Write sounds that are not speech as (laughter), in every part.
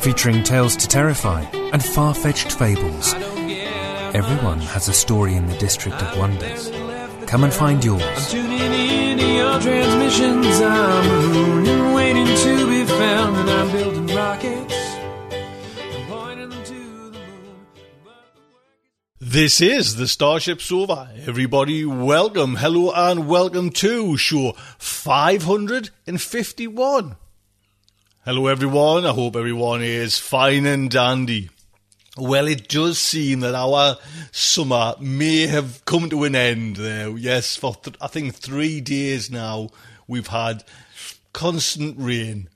featuring tales to terrify and far fetched fables. Everyone has a story in the District of Wonders. Come and find yours. Tuning in to your transmissions. I'm mooning, waiting to be found, and I'm building rockets. I'm pointing them to the moon. This is the Starship Sofa. Everybody, welcome, hello, and welcome to show 551. Hello, everyone. I hope everyone is fine and dandy. Well, it does seem that our summer may have come to an end there. Yes, for th- I think three days now we've had constant rain.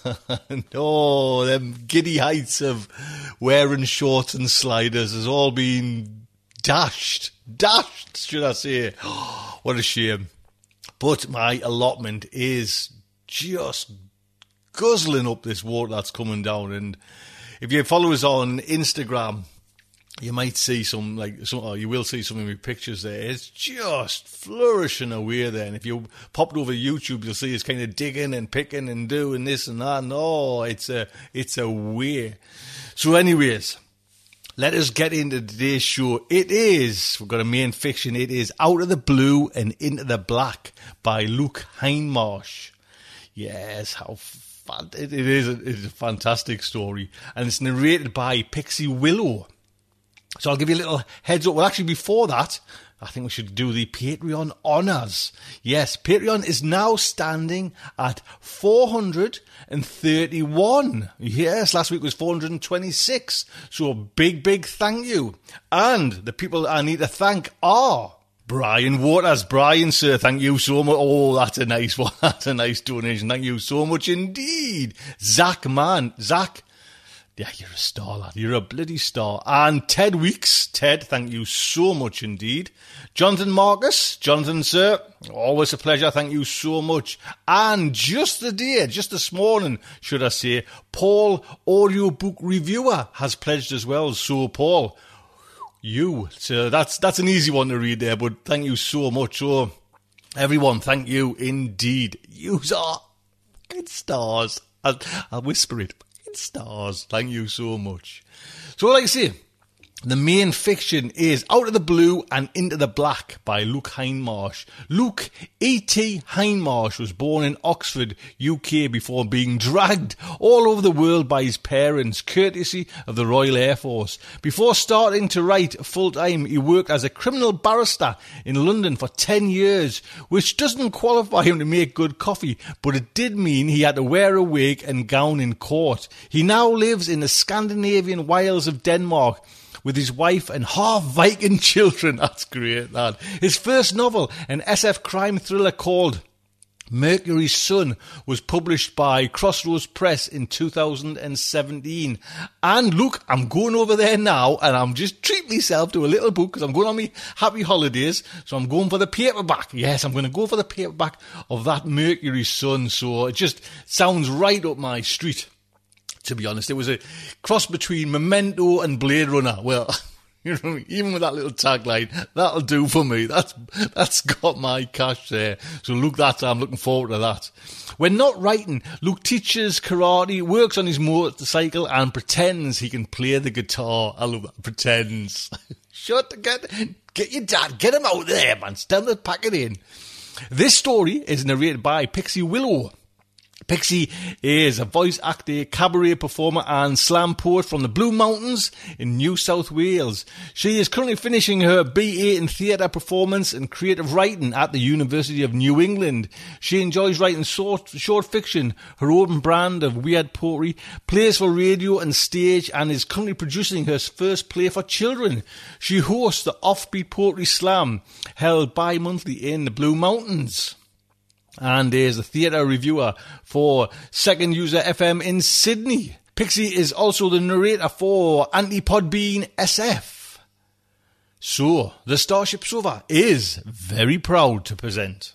(laughs) and oh, them giddy heights of wearing shorts and sliders has all been dashed. Dashed, should I say. (gasps) what a shame. But my allotment is just guzzling up this water that's coming down. And if you follow us on Instagram, you might see some like some, or you will see some of my pictures there. It's just flourishing away there. And if you popped over YouTube, you'll see it's kind of digging and picking and doing this and that. Oh, it's a it's a way. So, anyways, let us get into today's show. It is we've got a main fiction. It is Out of the Blue and Into the Black by Luke Hindmarsh. Yes, how it it is! A, it's a fantastic story, and it's narrated by Pixie Willow. So I'll give you a little heads up. Well, actually, before that, I think we should do the Patreon honours. Yes, Patreon is now standing at 431. Yes, last week was 426. So big, big thank you. And the people I need to thank are Brian Waters. Brian, sir, thank you so much. Oh, that's a nice one. (laughs) That's a nice donation. Thank you so much indeed. Zach, man. Zach, yeah, you're a star, lad. You're a bloody star. And Ted Weeks. Ted, thank you so much indeed. Jonathan Marcus. Jonathan, sir, always a pleasure. Thank you so much. And just the day, just this morning, should I say, Paul, audiobook reviewer, has pledged as well. So, Paul, you. So that's that's an easy one to read there, but thank you so much. So, everyone, thank you indeed. You are fucking stars. I'll, I'll whisper it. Fucking stars. Thank you so much. So, like I say, the main fiction is Out of the Blue and Into the Black by Luke Hindmarsh. Luke E.T. Hindmarsh was born in Oxford, UK, before being dragged all over the world by his parents, courtesy of the Royal Air Force. Before starting to write full time, he worked as a criminal barrister in London for 10 years, which doesn't qualify him to make good coffee, but it did mean he had to wear a wig and gown in court. He now lives in the Scandinavian wilds of Denmark with his wife and half Viking (laughs) children. That's great, that. His first novel, an SF crime thriller called Mercury's Sun was published by Crossroads Press in 2017. And look, I'm going over there now and I'm just treating myself to a little book because I'm going on my happy holidays. So I'm going for the paperback. Yes, I'm going to go for the paperback of that Mercury's Sun. So it just sounds right up my street. To be honest, it was a cross between Memento and Blade Runner. Well, (laughs) You know, even with that little tagline, that'll do for me. That's that's got my cash there. So look, that I'm looking forward to that. When not writing, Luke teaches karate, works on his motorcycle, and pretends he can play the guitar. I love that. Pretends. (laughs) Shut the get get your dad, get him out there, man. Stand the pack it in. This story is narrated by Pixie Willow. Pixie is a voice actor, cabaret performer, and slam poet from the Blue Mountains in New South Wales. She is currently finishing her BA in theatre performance and creative writing at the University of New England. She enjoys writing short, short fiction, her own brand of weird poetry, plays for radio and stage, and is currently producing her first play for children. She hosts the Offbeat Poetry Slam, held bi-monthly in the Blue Mountains and is a theatre reviewer for Second User FM in Sydney. Pixie is also the narrator for Antipodean SF. So, the Starship Sofa is very proud to present.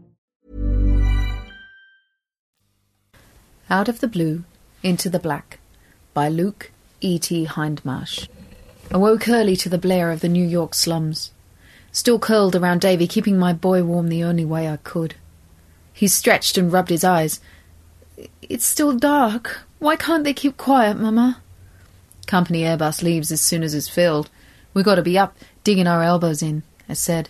Out of the Blue, Into the Black by Luke E.T. Hindmarsh. I woke early to the blare of the New York slums. Still curled around Davy, keeping my boy warm the only way I could. He stretched and rubbed his eyes. It's still dark. Why can't they keep quiet, Mama? Company Airbus leaves as soon as it's filled. We gotta be up, digging our elbows in, I said.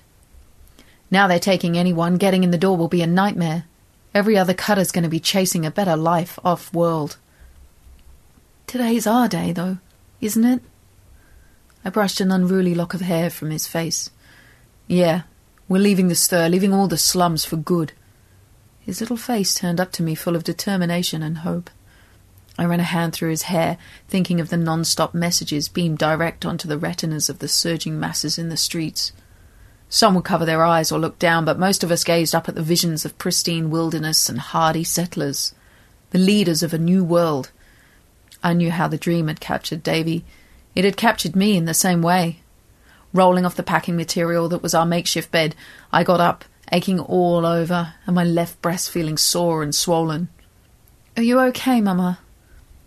Now they're taking anyone, getting in the door will be a nightmare. Every other cutter's going to be chasing a better life off world. Today's our day, though, isn't it? I brushed an unruly lock of hair from his face. Yeah, we're leaving the stir, leaving all the slums for good. His little face turned up to me full of determination and hope. I ran a hand through his hair, thinking of the non-stop messages beamed direct onto the retinas of the surging masses in the streets. Some would cover their eyes or look down, but most of us gazed up at the visions of pristine wilderness and hardy settlers, the leaders of a new world. I knew how the dream had captured Davy. It had captured me in the same way. Rolling off the packing material that was our makeshift bed, I got up, aching all over, and my left breast feeling sore and swollen. Are you okay, Mama?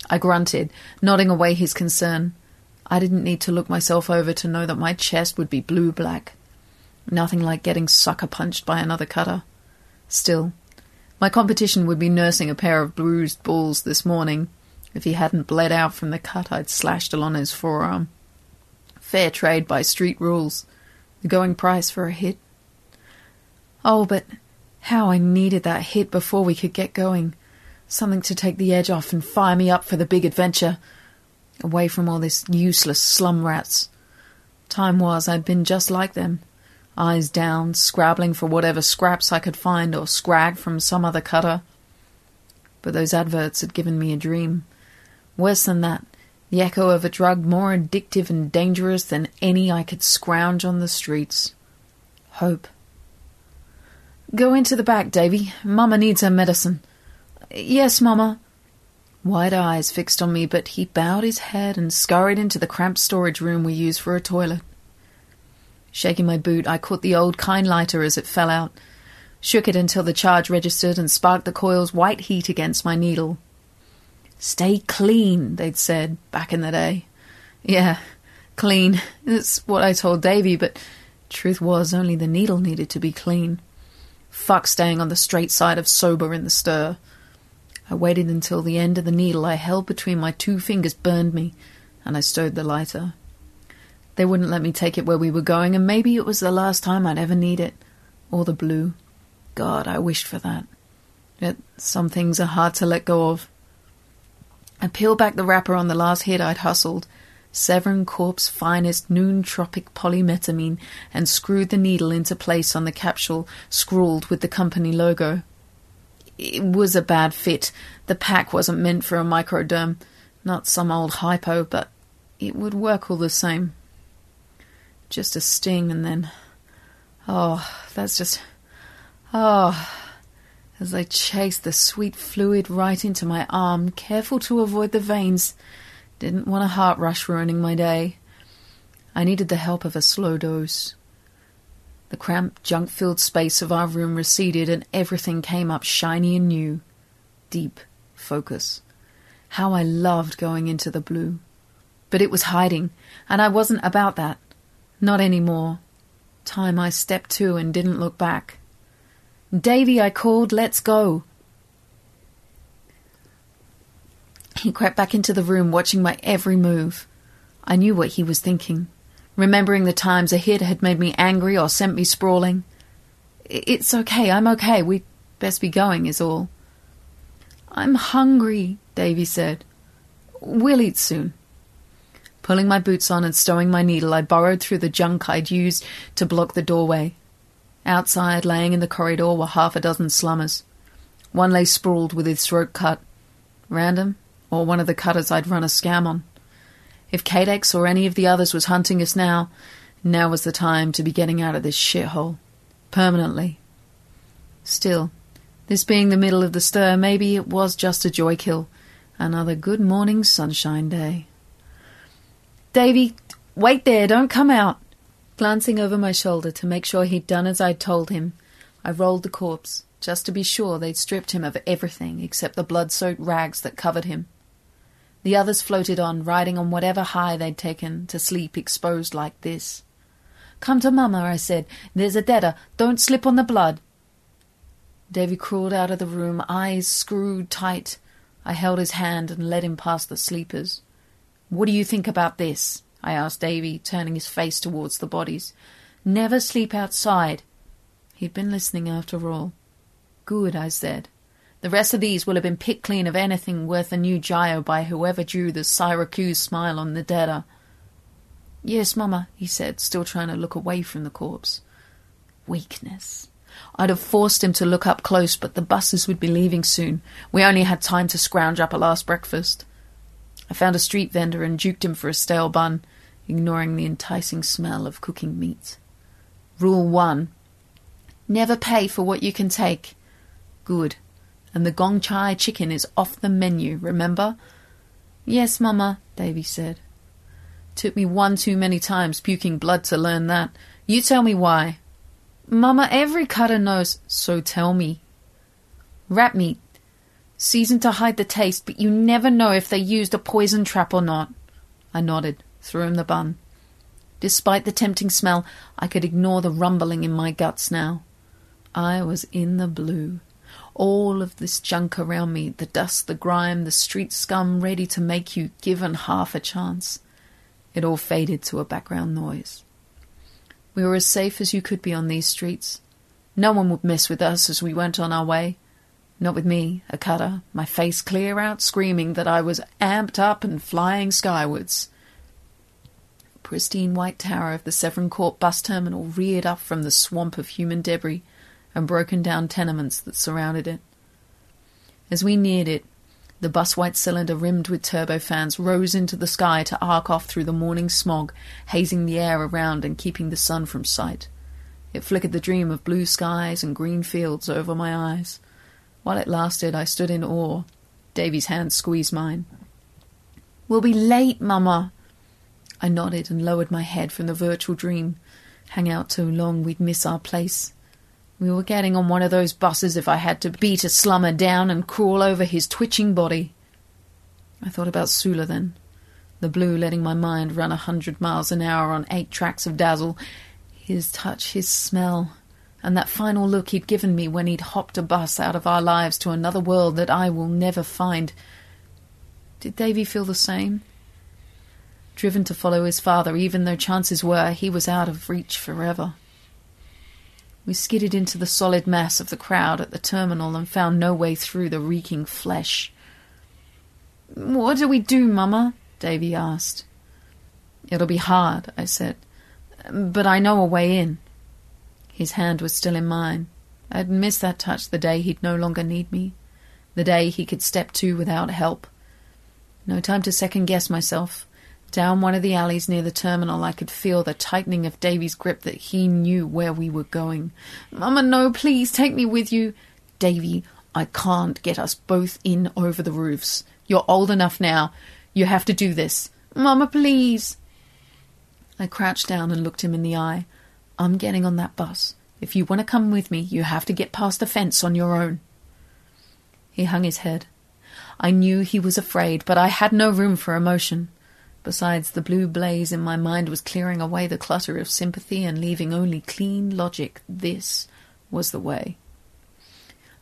I grunted, nodding away his concern. I didn't need to look myself over to know that my chest would be blue black. Nothing like getting sucker punched by another cutter. Still, my competition would be nursing a pair of bruised balls this morning if he hadn't bled out from the cut I'd slashed along his forearm. Fair trade by street rules. The going price for a hit. Oh, but how I needed that hit before we could get going. Something to take the edge off and fire me up for the big adventure. Away from all this useless slum rats. Time was I'd been just like them. Eyes down, scrabbling for whatever scraps I could find or scrag from some other cutter. But those adverts had given me a dream. Worse than that, the echo of a drug more addictive and dangerous than any I could scrounge on the streets. Hope. Go into the back, Davy. Mamma needs her medicine. Yes, Mamma. Wide eyes fixed on me, but he bowed his head and scurried into the cramped storage room we use for a toilet. Shaking my boot, I caught the old kind lighter as it fell out, shook it until the charge registered, and sparked the coil's white heat against my needle. Stay clean, they'd said back in the day. Yeah, clean. That's what I told Davy, but truth was only the needle needed to be clean. Fuck staying on the straight side of sober in the stir. I waited until the end of the needle I held between my two fingers burned me, and I stowed the lighter. They wouldn't let me take it where we were going, and maybe it was the last time I'd ever need it. Or the blue. God, I wished for that. Yet some things are hard to let go of. I peeled back the wrapper on the last hit I'd hustled, Severn Corp's finest nootropic polymetamine, and screwed the needle into place on the capsule, scrawled with the company logo. It was a bad fit. The pack wasn't meant for a microderm, not some old hypo, but it would work all the same. Just a sting, and then. Oh, that's just. Oh. As I chased the sweet fluid right into my arm, careful to avoid the veins. Didn't want a heart rush ruining my day. I needed the help of a slow dose. The cramped, junk filled space of our room receded, and everything came up shiny and new. Deep focus. How I loved going into the blue. But it was hiding, and I wasn't about that. Not any more. Time I stepped to and didn't look back. Davy, I called, let's go. He crept back into the room, watching my every move. I knew what he was thinking, remembering the times a hit had made me angry or sent me sprawling. It's okay, I'm okay, we'd best be going, is all. I'm hungry, Davy said. We'll eat soon. Pulling my boots on and stowing my needle, I burrowed through the junk I'd used to block the doorway. Outside, laying in the corridor, were half a dozen slummers. One lay sprawled with his throat cut. Random, or one of the cutters I'd run a scam on. If Cadex or any of the others was hunting us now, now was the time to be getting out of this shithole. Permanently. Still, this being the middle of the stir, maybe it was just a joy kill. Another good morning sunshine day. Davy, wait there, don't come out. Glancing over my shoulder to make sure he'd done as I'd told him, I rolled the corpse, just to be sure they'd stripped him of everything except the blood soaked rags that covered him. The others floated on, riding on whatever high they'd taken to sleep exposed like this. Come to Mamma, I said. There's a deader. Don't slip on the blood. Davy crawled out of the room, eyes screwed tight. I held his hand and led him past the sleepers. What do you think about this? I asked Davy, turning his face towards the bodies. Never sleep outside. He'd been listening after all. Good, I said. The rest of these will have been picked clean of anything worth a new gyro by whoever drew the Syracuse smile on the deader. Yes, Mamma, he said, still trying to look away from the corpse. Weakness. I'd have forced him to look up close, but the buses would be leaving soon. We only had time to scrounge up a last breakfast. I found a street vendor and juked him for a stale bun, ignoring the enticing smell of cooking meat. Rule one Never pay for what you can take. Good. And the gong chai chicken is off the menu, remember? Yes, Mamma, Davy said. Took me one too many times puking blood to learn that. You tell me why. Mamma, every cutter knows, so tell me. Rat meat. Seasoned to hide the taste, but you never know if they used a poison trap or not. I nodded, threw him the bun. Despite the tempting smell, I could ignore the rumbling in my guts now. I was in the blue. All of this junk around me, the dust, the grime, the street scum ready to make you given half a chance. It all faded to a background noise. We were as safe as you could be on these streets. No one would mess with us as we went on our way. Not with me, a cutter, my face clear out, screaming that I was amped up and flying skywards. pristine white tower of the Severn Corp bus terminal reared up from the swamp of human debris and broken down tenements that surrounded it. As we neared it, the bus white cylinder rimmed with turbofans rose into the sky to arc off through the morning smog, hazing the air around and keeping the sun from sight. It flickered the dream of blue skies and green fields over my eyes. While it lasted, I stood in awe. Davy's hand squeezed mine. We'll be late, Mama. I nodded and lowered my head from the virtual dream. Hang out too long, we'd miss our place. We were getting on one of those buses if I had to beat a slummer down and crawl over his twitching body. I thought about Sula then, the blue letting my mind run a hundred miles an hour on eight tracks of dazzle, his touch, his smell, and that final look he'd given me when he'd hopped a bus out of our lives to another world that I will never find. Did Davy feel the same? Driven to follow his father, even though chances were he was out of reach forever. We skidded into the solid mass of the crowd at the terminal and found no way through the reeking flesh. What do we do, Mama? Davy asked. It'll be hard, I said, but I know a way in. His hand was still in mine. I'd miss that touch the day he'd no longer need me, the day he could step to without help. No time to second guess myself. Down one of the alleys near the terminal, I could feel the tightening of Davy's grip that he knew where we were going. Mamma, no, please take me with you. Davy, I can't get us both in over the roofs. You're old enough now. You have to do this. Mamma, please. I crouched down and looked him in the eye. I'm getting on that bus. If you want to come with me, you have to get past the fence on your own. He hung his head. I knew he was afraid, but I had no room for emotion. Besides, the blue blaze in my mind was clearing away the clutter of sympathy and leaving only clean logic. This was the way.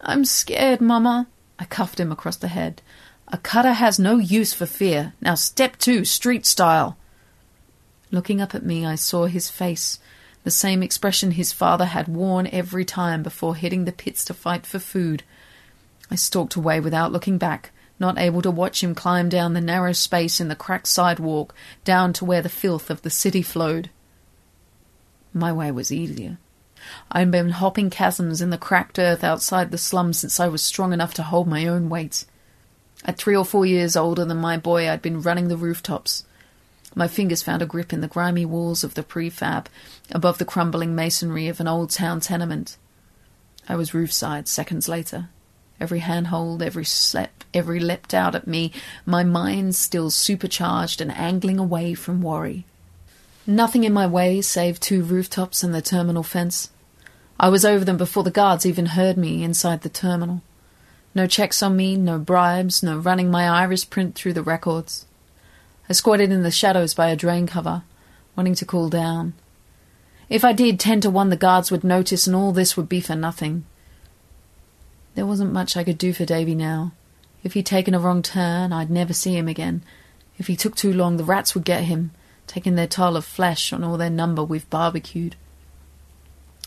I'm scared, Mamma. I cuffed him across the head. A cutter has no use for fear. Now step two, street style. Looking up at me, I saw his face, the same expression his father had worn every time before hitting the pits to fight for food. I stalked away without looking back, not able to watch him climb down the narrow space in the cracked sidewalk down to where the filth of the city flowed. My way was easier. I'd been hopping chasms in the cracked earth outside the slum since I was strong enough to hold my own weight. At three or four years older than my boy, I'd been running the rooftops. My fingers found a grip in the grimy walls of the prefab, above the crumbling masonry of an old town tenement. I was roofside seconds later. Every handhold, every step, every leapt out at me, my mind still supercharged and angling away from worry. Nothing in my way save two rooftops and the terminal fence. I was over them before the guards even heard me inside the terminal. No checks on me, no bribes, no running my iris print through the records. Squatted in the shadows by a drain cover, wanting to cool down. If I did, ten to one the guards would notice and all this would be for nothing. There wasn't much I could do for Davy now. If he'd taken a wrong turn, I'd never see him again. If he took too long, the rats would get him, taking their toll of flesh on all their number we've barbecued.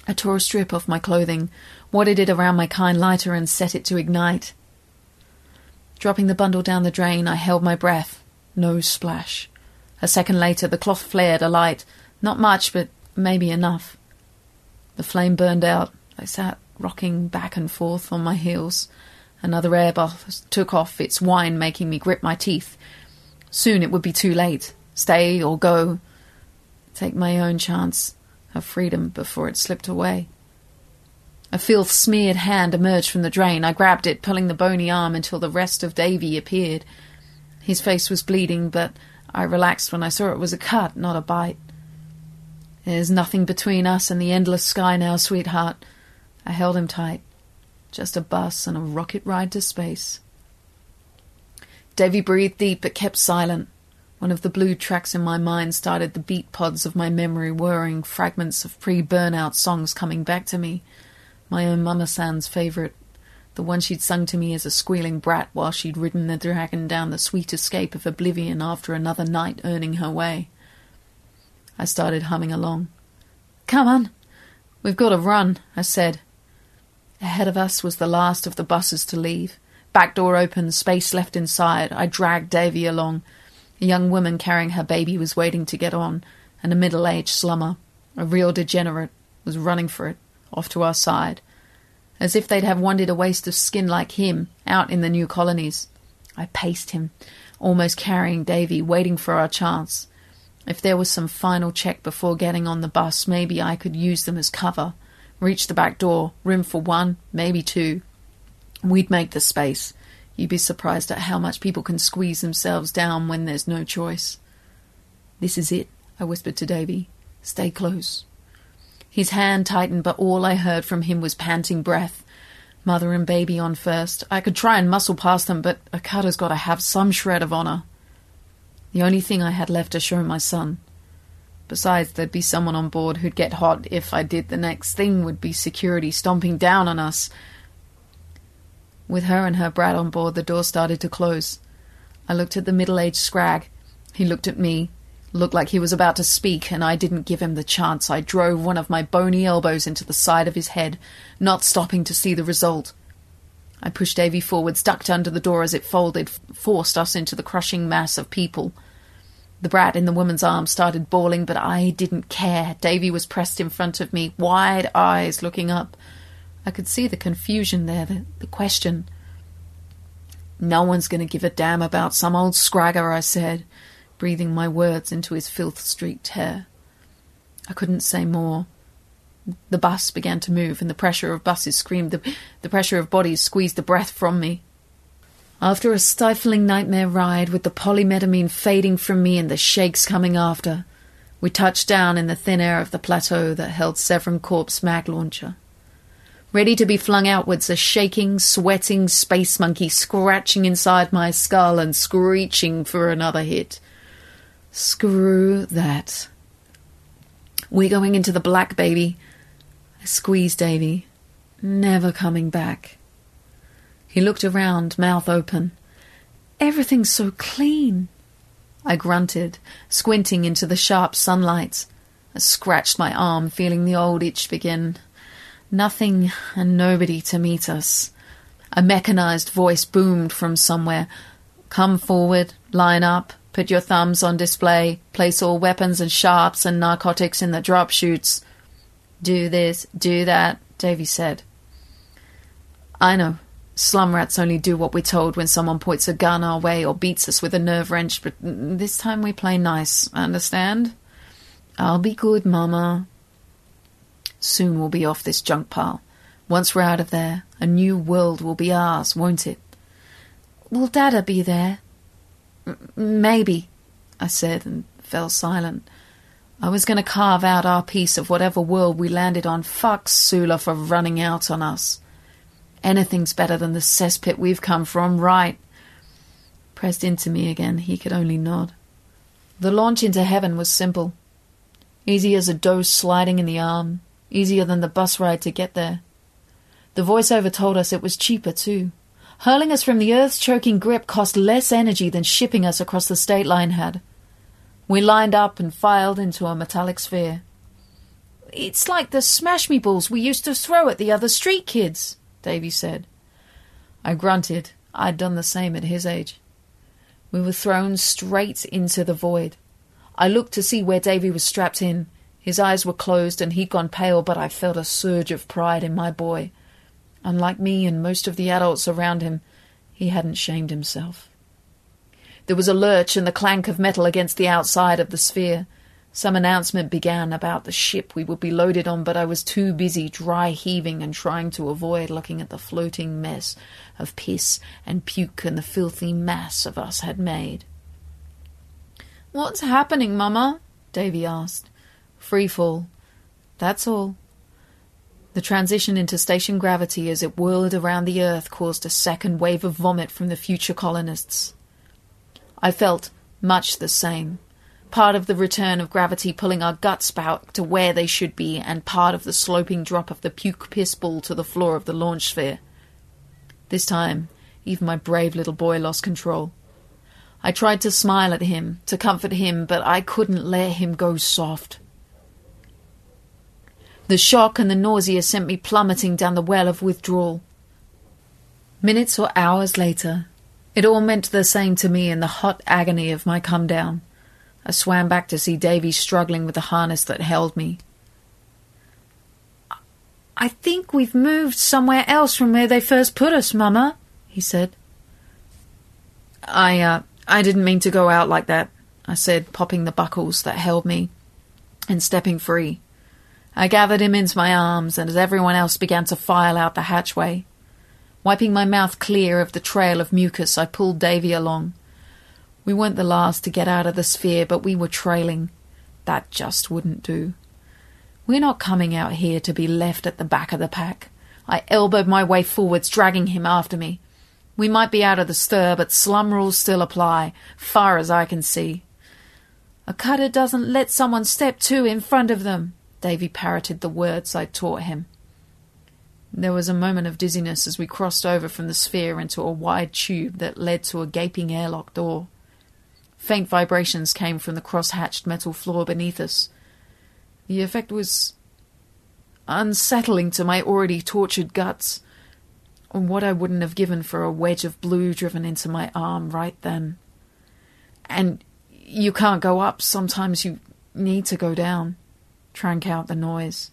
I tore a strip off my clothing, wadded it around my kind lighter, and set it to ignite. Dropping the bundle down the drain, I held my breath. No splash. A second later, the cloth flared alight. Not much, but maybe enough. The flame burned out. I sat rocking back and forth on my heels. Another Airbus took off, its whine making me grip my teeth. Soon it would be too late. Stay or go. Take my own chance of freedom before it slipped away. A filth smeared hand emerged from the drain. I grabbed it, pulling the bony arm until the rest of Davy appeared. His face was bleeding, but I relaxed when I saw it was a cut, not a bite. There's nothing between us and the endless sky now, sweetheart. I held him tight. Just a bus and a rocket ride to space. Davy breathed deep but kept silent. One of the blue tracks in my mind started the beat pods of my memory whirring, fragments of pre burnout songs coming back to me. My own Mama San's favourite, the one she'd sung to me as a squealing brat while she'd ridden the dragon down the sweet escape of oblivion after another night earning her way. I started humming along. Come on, we've got to run, I said. Ahead of us was the last of the buses to leave. Back door open, space left inside. I dragged Davy along. A young woman carrying her baby was waiting to get on. and a middle aged slummer, a real degenerate, was running for it, off to our side, as if they'd have wanted a waste of skin like him out in the new colonies. I paced him, almost carrying Davy, waiting for our chance. If there was some final check before getting on the bus, maybe I could use them as cover. Reach the back door, room for one, maybe two. We'd make the space. You'd be surprised at how much people can squeeze themselves down when there's no choice. This is it, I whispered to Davy. Stay close. His hand tightened, but all I heard from him was panting breath. Mother and baby on first. I could try and muscle past them, but a cutter's got to have some shred of honour. The only thing I had left to show my son. Besides, there'd be someone on board who'd get hot if I did the next thing would be security stomping down on us. With her and her brat on board, the door started to close. I looked at the middle aged scrag. He looked at me, looked like he was about to speak, and I didn't give him the chance. I drove one of my bony elbows into the side of his head, not stopping to see the result. I pushed Davy forwards, ducked under the door as it folded, forced us into the crushing mass of people. The brat in the woman's arms started bawling, but I didn't care. Davy was pressed in front of me, wide eyes looking up. I could see the confusion there, the, the question. No one's going to give a damn about some old scragger, I said, breathing my words into his filth streaked hair. I couldn't say more. The bus began to move, and the pressure of buses screamed. The, the pressure of bodies squeezed the breath from me. After a stifling nightmare ride, with the polymetamine fading from me and the shakes coming after, we touched down in the thin air of the plateau that held Severn Corp's mag launcher. Ready to be flung outwards, a shaking, sweating space monkey scratching inside my skull and screeching for another hit. Screw that. We're going into the black, baby. I squeezed Davy. Never coming back. He looked around, mouth open. Everything's so clean. I grunted, squinting into the sharp sunlight. I scratched my arm, feeling the old itch begin. Nothing and nobody to meet us. A mechanized voice boomed from somewhere. Come forward, line up, put your thumbs on display, place all weapons and sharps and narcotics in the drop chutes. Do this, do that, Davy said. I know. Slum rats only do what we're told when someone points a gun our way or beats us with a nerve wrench, but this time we play nice, understand? I'll be good, Mama. Soon we'll be off this junk pile. Once we're out of there, a new world will be ours, won't it? Will Dada be there? Maybe, I said and fell silent. I was going to carve out our piece of whatever world we landed on. Fuck Sula for running out on us. Anything's better than the cesspit we've come from, right? Pressed into me again, he could only nod. The launch into heaven was simple. Easy as a dose sliding in the arm, easier than the bus ride to get there. The voiceover told us it was cheaper, too. Hurling us from the Earth's choking grip cost less energy than shipping us across the state line had. We lined up and filed into a metallic sphere. It's like the smash me balls we used to throw at the other street kids, Davy said. I grunted. I'd done the same at his age. We were thrown straight into the void. I looked to see where Davy was strapped in. His eyes were closed and he'd gone pale, but I felt a surge of pride in my boy. Unlike me and most of the adults around him, he hadn't shamed himself. There was a lurch and the clank of metal against the outside of the sphere. Some announcement began about the ship we would be loaded on, but I was too busy dry heaving and trying to avoid looking at the floating mess of piss and puke and the filthy mass of us had made. What's happening, Mama? Davy asked. Free fall. That's all. The transition into station gravity as it whirled around the earth caused a second wave of vomit from the future colonists. I felt much the same. Part of the return of gravity pulling our guts back to where they should be, and part of the sloping drop of the puke piss ball to the floor of the launch sphere. This time, even my brave little boy lost control. I tried to smile at him, to comfort him, but I couldn't let him go soft. The shock and the nausea sent me plummeting down the well of withdrawal. Minutes or hours later, it all meant the same to me in the hot agony of my come down. I swam back to see Davy struggling with the harness that held me. I think we've moved somewhere else from where they first put us, Mama, he said. I, uh, I didn't mean to go out like that, I said, popping the buckles that held me and stepping free. I gathered him into my arms, and as everyone else began to file out the hatchway, wiping my mouth clear of the trail of mucus, I pulled Davy along. We weren't the last to get out of the sphere, but we were trailing. That just wouldn't do. We're not coming out here to be left at the back of the pack. I elbowed my way forwards, dragging him after me. We might be out of the stir, but slum rules still apply, far as I can see. A cutter doesn't let someone step two in front of them, Davy parroted the words I'd taught him. There was a moment of dizziness as we crossed over from the sphere into a wide tube that led to a gaping airlock door. Faint vibrations came from the cross-hatched metal floor beneath us. The effect was unsettling to my already tortured guts, and what I wouldn't have given for a wedge of blue driven into my arm right then. And you can't go up, sometimes you need to go down, trank out the noise.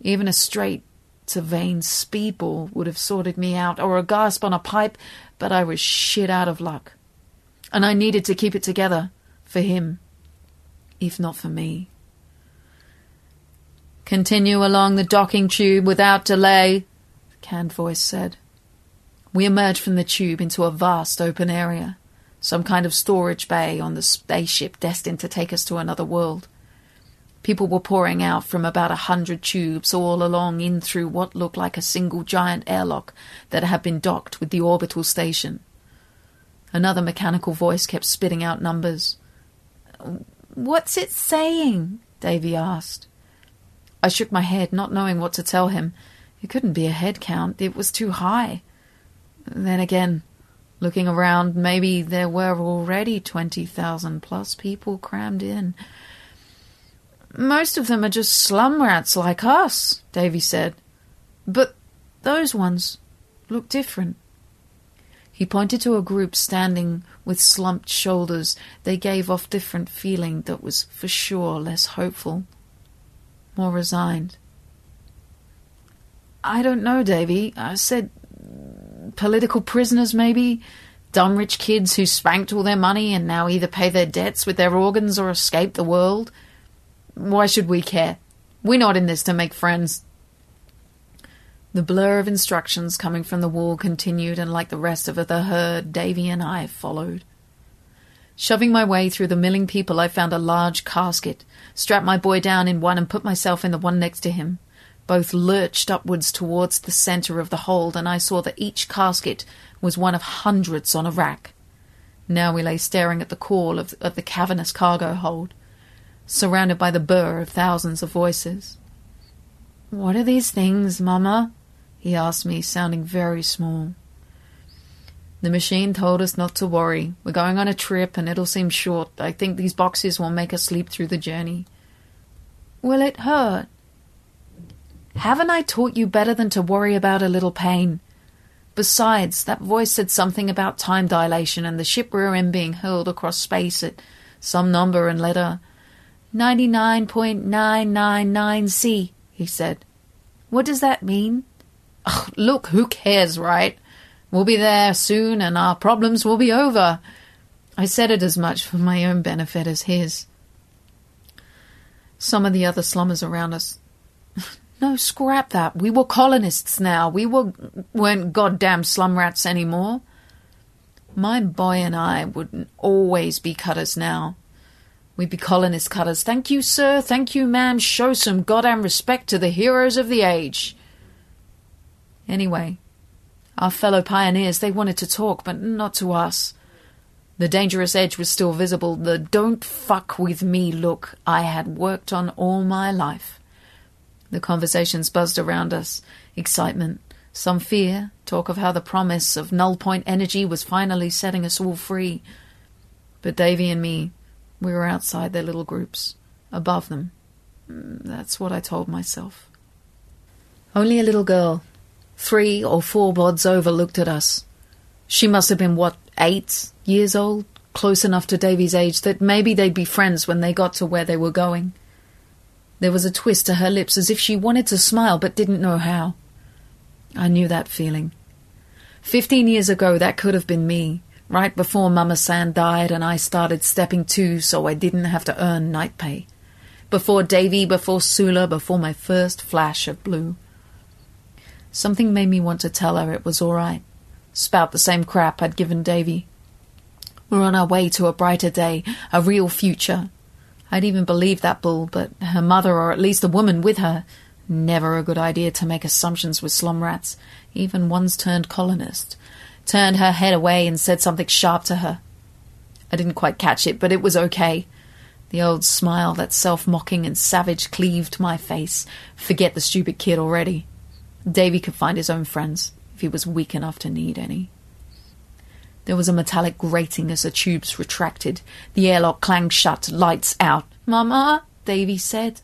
Even a straight to vein speedball would have sorted me out, or a gasp on a pipe, but I was shit out of luck. And I needed to keep it together for him, if not for me. Continue along the docking tube without delay, the canned voice said. We emerged from the tube into a vast open area, some kind of storage bay on the spaceship destined to take us to another world. People were pouring out from about a hundred tubes all along in through what looked like a single giant airlock that had been docked with the orbital station. Another mechanical voice kept spitting out numbers. What's it saying? Davy asked. I shook my head, not knowing what to tell him. It couldn't be a head count, it was too high. Then again, looking around, maybe there were already 20,000 plus people crammed in. Most of them are just slum rats like us, Davy said. But those ones look different. He pointed to a group standing with slumped shoulders. They gave off different feeling that was for sure less hopeful more resigned. I don't know, Davy. I said political prisoners, maybe? Dumb rich kids who spanked all their money and now either pay their debts with their organs or escape the world? Why should we care? We're not in this to make friends. The blur of instructions coming from the wall continued, and like the rest of the herd, Davy and I followed. Shoving my way through the milling people, I found a large casket, strapped my boy down in one, and put myself in the one next to him. Both lurched upwards towards the centre of the hold, and I saw that each casket was one of hundreds on a rack. Now we lay staring at the core of, of the cavernous cargo hold, surrounded by the burr of thousands of voices. What are these things, Mamma? he asked me, sounding very small. The machine told us not to worry. We're going on a trip and it'll seem short. I think these boxes will make us sleep through the journey. Will it hurt? Haven't I taught you better than to worry about a little pain? Besides, that voice said something about time dilation and the ship we're in being hurled across space at some number and letter. 99.999C, he said. What does that mean? Oh, look, who cares, right? We'll be there soon and our problems will be over. I said it as much for my own benefit as his. Some of the other slummers around us. (laughs) No, scrap that. We were colonists now. We were, weren't goddamn slum rats anymore. My boy and I wouldn't always be cutters now. We'd be colonist cutters. Thank you, sir. Thank you, ma'am. Show some goddamn respect to the heroes of the age. Anyway, our fellow pioneers, they wanted to talk, but not to us. The dangerous edge was still visible, the don't fuck with me look I had worked on all my life. The conversations buzzed around us excitement, some fear, talk of how the promise of null point energy was finally setting us all free. But Davy and me, we were outside their little groups, above them. Mm, that's what I told myself. Only a little girl, Three or four bods over looked at us. She must have been, what, eight years old? close enough to Davy's age that maybe they'd be friends when they got to where they were going. There was a twist to her lips as if she wanted to smile but didn't know how. I knew that feeling. Fifteen years ago, that could have been me, right before Mama San died and I started stepping too so I didn't have to earn night pay. Before Davy, before Sula, before my first flash of blue. Something made me want to tell her it was all right. Spout the same crap I'd given Davy. We're on our way to a brighter day, a real future. I'd even believed that bull, but her mother, or at least the woman with her, never a good idea to make assumptions with slum rats, even ones turned colonist, turned her head away and said something sharp to her. I didn't quite catch it, but it was okay. The old smile, that self mocking and savage, cleaved my face. Forget the stupid kid already. Davy could find his own friends, if he was weak enough to need any. There was a metallic grating as the tubes retracted. The airlock clanged shut, lights out. Mama, Davy said.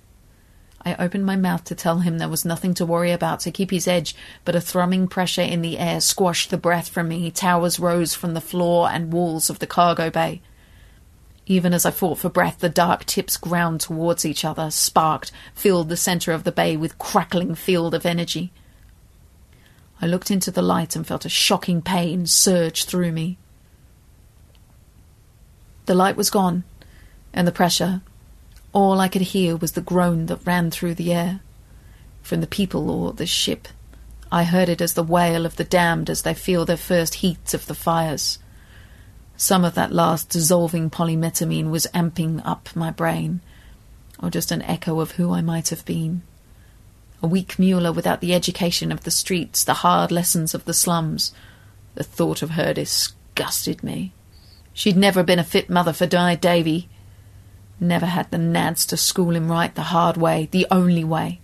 I opened my mouth to tell him there was nothing to worry about to keep his edge, but a thrumming pressure in the air squashed the breath from me. Towers rose from the floor and walls of the cargo bay. Even as I fought for breath, the dark tips ground towards each other, sparked, filled the center of the bay with crackling field of energy. I looked into the light and felt a shocking pain surge through me. The light was gone, and the pressure. All I could hear was the groan that ran through the air. From the people or the ship. I heard it as the wail of the damned as they feel their first heat of the fires. Some of that last dissolving polymetamine was amping up my brain, or just an echo of who I might have been. A weak Mueller without the education of the streets, the hard lessons of the slums. The thought of her disgusted me. She'd never been a fit mother for Di Davy. Never had the nads to school him right the hard way, the only way.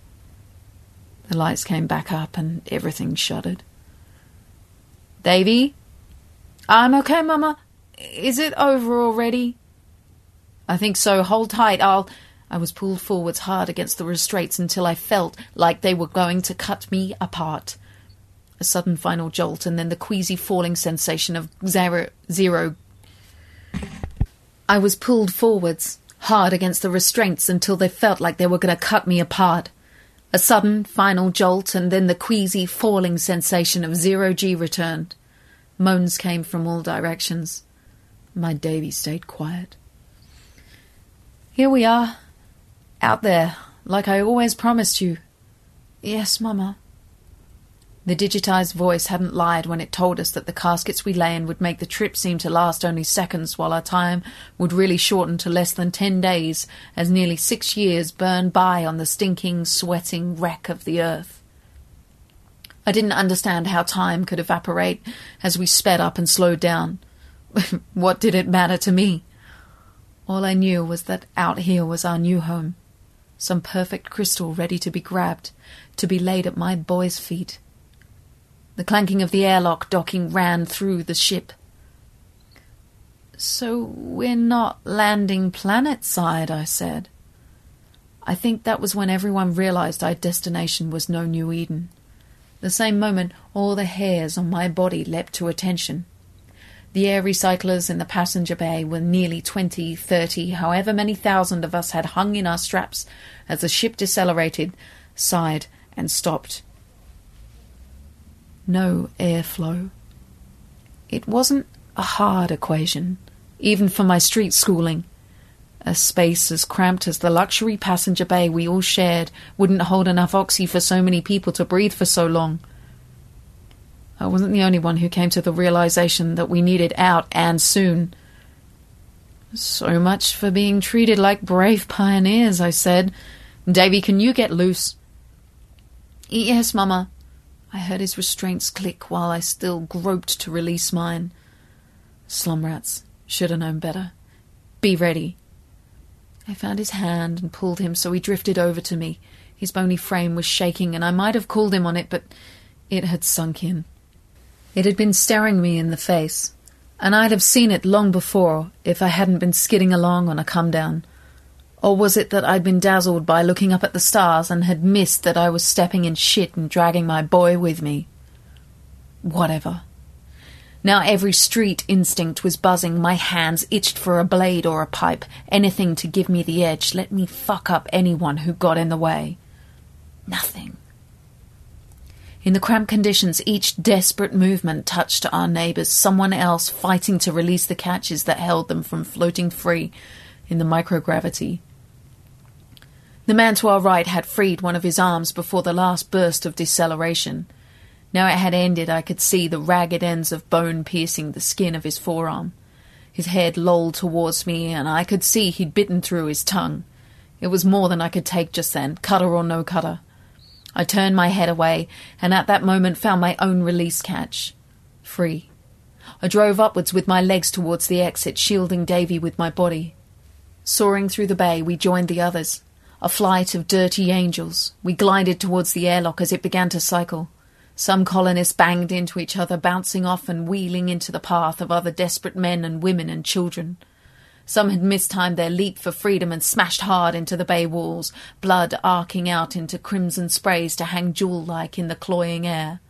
The lights came back up and everything shuddered. Davy? I'm okay, Mama. Is it over already? I think so. Hold tight. I'll. I was pulled forwards hard against the restraints until I felt like they were going to cut me apart. A sudden final jolt, and then the queasy falling sensation of zero. zero. I was pulled forwards, hard against the restraints until they felt like they were going to cut me apart. A sudden final jolt, and then the queasy falling sensation of zero G returned. Moans came from all directions. My Davy stayed quiet. Here we are. Out there, like I always promised you. Yes, Mama. The digitized voice hadn't lied when it told us that the caskets we lay in would make the trip seem to last only seconds, while our time would really shorten to less than ten days, as nearly six years burned by on the stinking, sweating wreck of the earth. I didn't understand how time could evaporate as we sped up and slowed down. (laughs) what did it matter to me? All I knew was that out here was our new home. Some perfect crystal ready to be grabbed, to be laid at my boy's feet. The clanking of the airlock docking ran through the ship. So we're not landing planet side, I said. I think that was when everyone realized our destination was no New Eden. The same moment, all the hairs on my body leapt to attention. The air recyclers in the passenger bay were nearly twenty, thirty, however many thousand of us had hung in our straps as the ship decelerated, sighed, and stopped. No airflow. It wasn't a hard equation, even for my street schooling. A space as cramped as the luxury passenger bay we all shared wouldn't hold enough oxy for so many people to breathe for so long. I wasn't the only one who came to the realization that we needed out and soon. So much for being treated like brave pioneers, I said. Davy, can you get loose? Yes, Mama. I heard his restraints click while I still groped to release mine. Slumrats. Should have known better. Be ready. I found his hand and pulled him so he drifted over to me. His bony frame was shaking, and I might have called him on it, but it had sunk in. It had been staring me in the face, and I'd have seen it long before if I hadn't been skidding along on a come down. Or was it that I'd been dazzled by looking up at the stars and had missed that I was stepping in shit and dragging my boy with me? Whatever. Now every street instinct was buzzing. My hands itched for a blade or a pipe, anything to give me the edge. Let me fuck up anyone who got in the way. Nothing. In the cramped conditions, each desperate movement touched our neighbours, someone else fighting to release the catches that held them from floating free in the microgravity. The man to our right had freed one of his arms before the last burst of deceleration. Now it had ended, I could see the ragged ends of bone piercing the skin of his forearm. His head lolled towards me, and I could see he'd bitten through his tongue. It was more than I could take just then, cutter or no cutter. I turned my head away, and at that moment found my own release catch. Free. I drove upwards with my legs towards the exit, shielding Davy with my body. Soaring through the bay, we joined the others. A flight of dirty angels. We glided towards the airlock as it began to cycle. Some colonists banged into each other, bouncing off and wheeling into the path of other desperate men and women and children. Some had mistimed their leap for freedom and smashed hard into the bay walls, blood arcing out into crimson sprays to hang jewel like in the cloying air.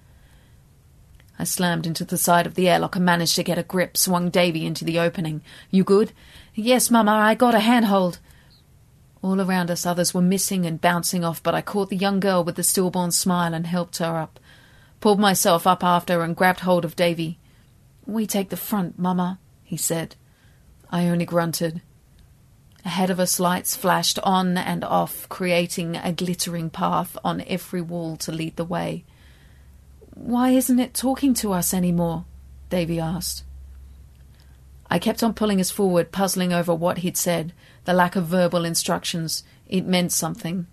I slammed into the side of the airlock and managed to get a grip, swung Davy into the opening. You good? Yes, Mama, I got a handhold. All around us others were missing and bouncing off, but I caught the young girl with the stillborn smile and helped her up. Pulled myself up after and grabbed hold of Davy. We take the front, Mama, he said. I only grunted. Ahead of us lights flashed on and off, creating a glittering path on every wall to lead the way. Why isn't it talking to us any more? Davy asked. I kept on pulling us forward, puzzling over what he'd said, the lack of verbal instructions. It meant something.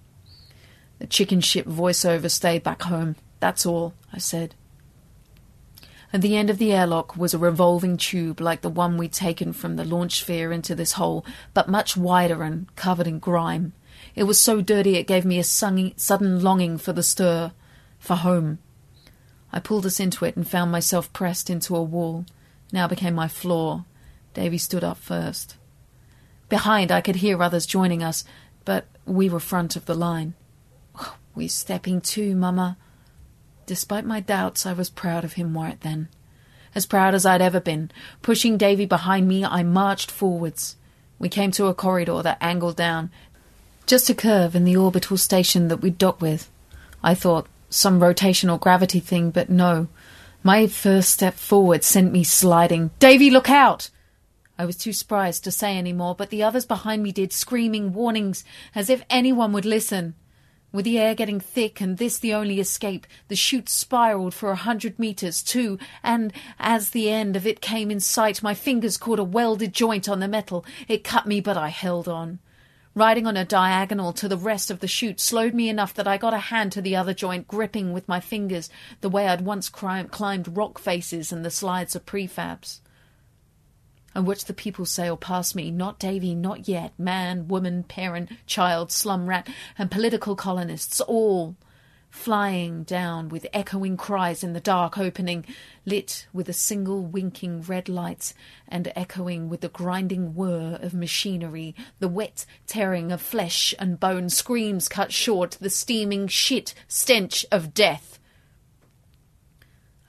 The chicken ship voiceover stayed back home. That's all, I said. At the end of the airlock was a revolving tube like the one we'd taken from the launch sphere into this hole, but much wider and covered in grime. It was so dirty it gave me a sudden longing for the stir, for home. I pulled us into it and found myself pressed into a wall. Now became my floor. Davy stood up first. Behind, I could hear others joining us, but we were front of the line. (sighs) we're stepping too, Mama, Despite my doubts, I was proud of him right then. As proud as I'd ever been. Pushing Davy behind me, I marched forwards. We came to a corridor that angled down, just a curve in the orbital station that we'd docked with. I thought, some rotational gravity thing, but no. My first step forward sent me sliding. Davy, look out! I was too surprised to say any more, but the others behind me did, screaming warnings as if anyone would listen. With the air getting thick and this the only escape, the chute spiraled for a hundred metres, too, and as the end of it came in sight, my fingers caught a welded joint on the metal. It cut me, but I held on. Riding on a diagonal to the rest of the chute slowed me enough that I got a hand to the other joint, gripping with my fingers the way I'd once climbed rock faces and the slides of prefabs. I which the people sail past me, not Davy, not yet, man, woman, parent, child, slum rat, and political colonists, all flying down with echoing cries in the dark opening, lit with a single winking red light, and echoing with the grinding whir of machinery, the wet tearing of flesh and bone, screams cut short, the steaming shit stench of death.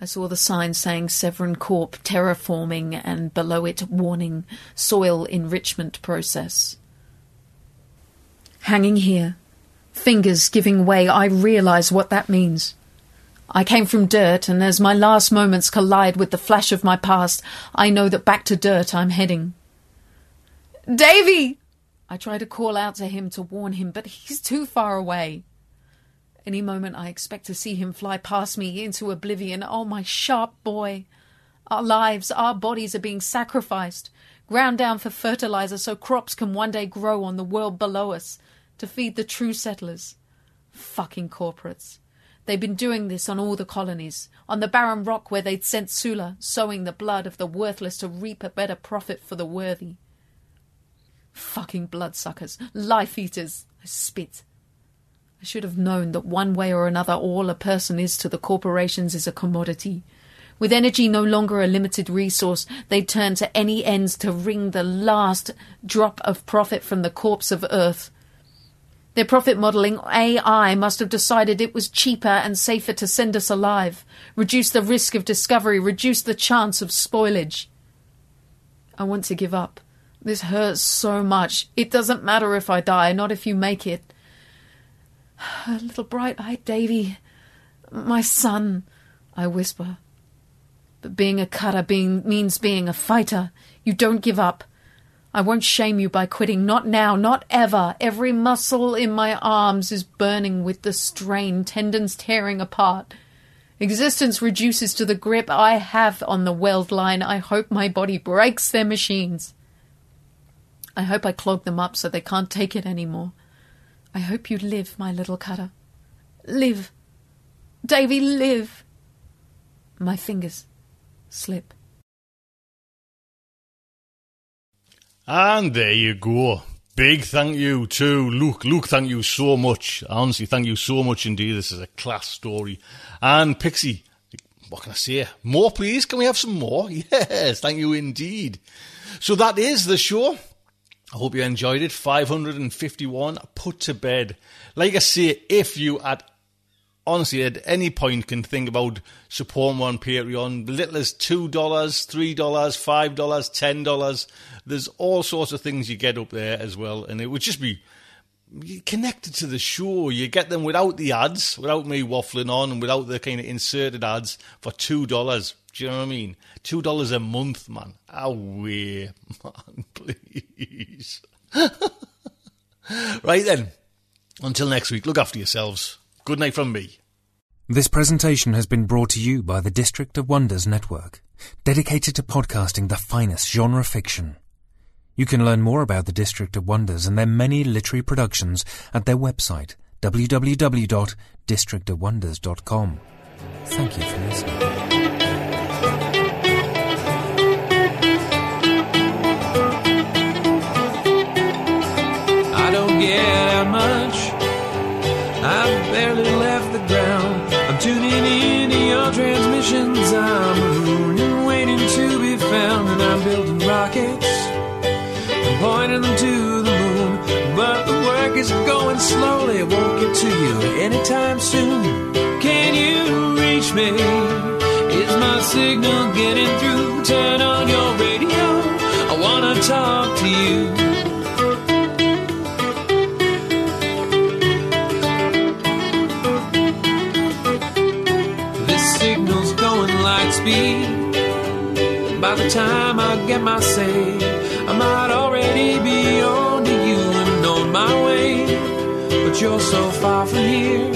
I saw the sign saying Severn Corp terraforming and below it warning soil enrichment process. Hanging here, fingers giving way, I realize what that means. I came from dirt, and as my last moments collide with the flash of my past, I know that back to dirt I'm heading. Davy! I try to call out to him to warn him, but he's too far away. Any moment I expect to see him fly past me into oblivion. Oh, my sharp boy! Our lives, our bodies are being sacrificed, ground down for fertilizer so crops can one day grow on the world below us to feed the true settlers. Fucking corporates. They've been doing this on all the colonies, on the barren rock where they'd sent Sula, sowing the blood of the worthless to reap a better profit for the worthy. Fucking bloodsuckers, life eaters. I spit. I should have known that one way or another all a person is to the corporations is a commodity. With energy no longer a limited resource, they turn to any ends to wring the last drop of profit from the corpse of Earth. Their profit modelling AI must have decided it was cheaper and safer to send us alive, reduce the risk of discovery, reduce the chance of spoilage. I want to give up. This hurts so much. It doesn't matter if I die, not if you make it. Little bright eyed Davy, my son, I whisper. But being a cutter being, means being a fighter. You don't give up. I won't shame you by quitting. Not now, not ever. Every muscle in my arms is burning with the strain, tendons tearing apart. Existence reduces to the grip I have on the weld line. I hope my body breaks their machines. I hope I clog them up so they can't take it any more. I hope you live, my little cutter. Live. Davy, live. My fingers slip. And there you go. Big thank you to Luke. Luke, thank you so much. Honestly, thank you so much indeed. This is a class story. And Pixie, what can I say? More, please. Can we have some more? (laughs) Yes, thank you indeed. So that is the show. I hope you enjoyed it. 551 put to bed. Like I say, if you at honestly at any point can think about supporting one Patreon, little as $2, $3, $5, $10, there's all sorts of things you get up there as well. And it would just be connected to the show. You get them without the ads, without me waffling on, and without the kind of inserted ads for $2. Do you know what I mean? Two dollars a month, man. Ah, Away, man, (laughs) please. (laughs) right then. Until next week, look after yourselves. Good night from me. This presentation has been brought to you by the District of Wonders Network, dedicated to podcasting the finest genre fiction. You can learn more about the District of Wonders and their many literary productions at their website, www.districtofwonders.com. Thank you for listening. Get out much. I've barely left the ground. I'm tuning in to your transmissions. I'm mooning, waiting to be found, and I'm building rockets. I'm pointing them to the moon, but the work is going slowly. It won't get to you anytime soon. Can you reach me? Is my signal getting through? Turn on your radio. I wanna talk to you. Speed. By the time I get my say, I might already be on to you and on my way. But you're so far from here,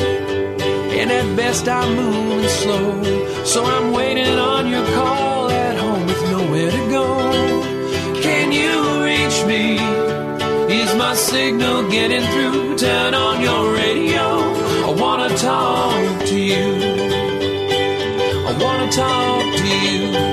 and at best I'm moving slow. So I'm waiting on your call at home with nowhere to go. Can you reach me? Is my signal getting through? Turn on your radio. I wanna talk talk to you.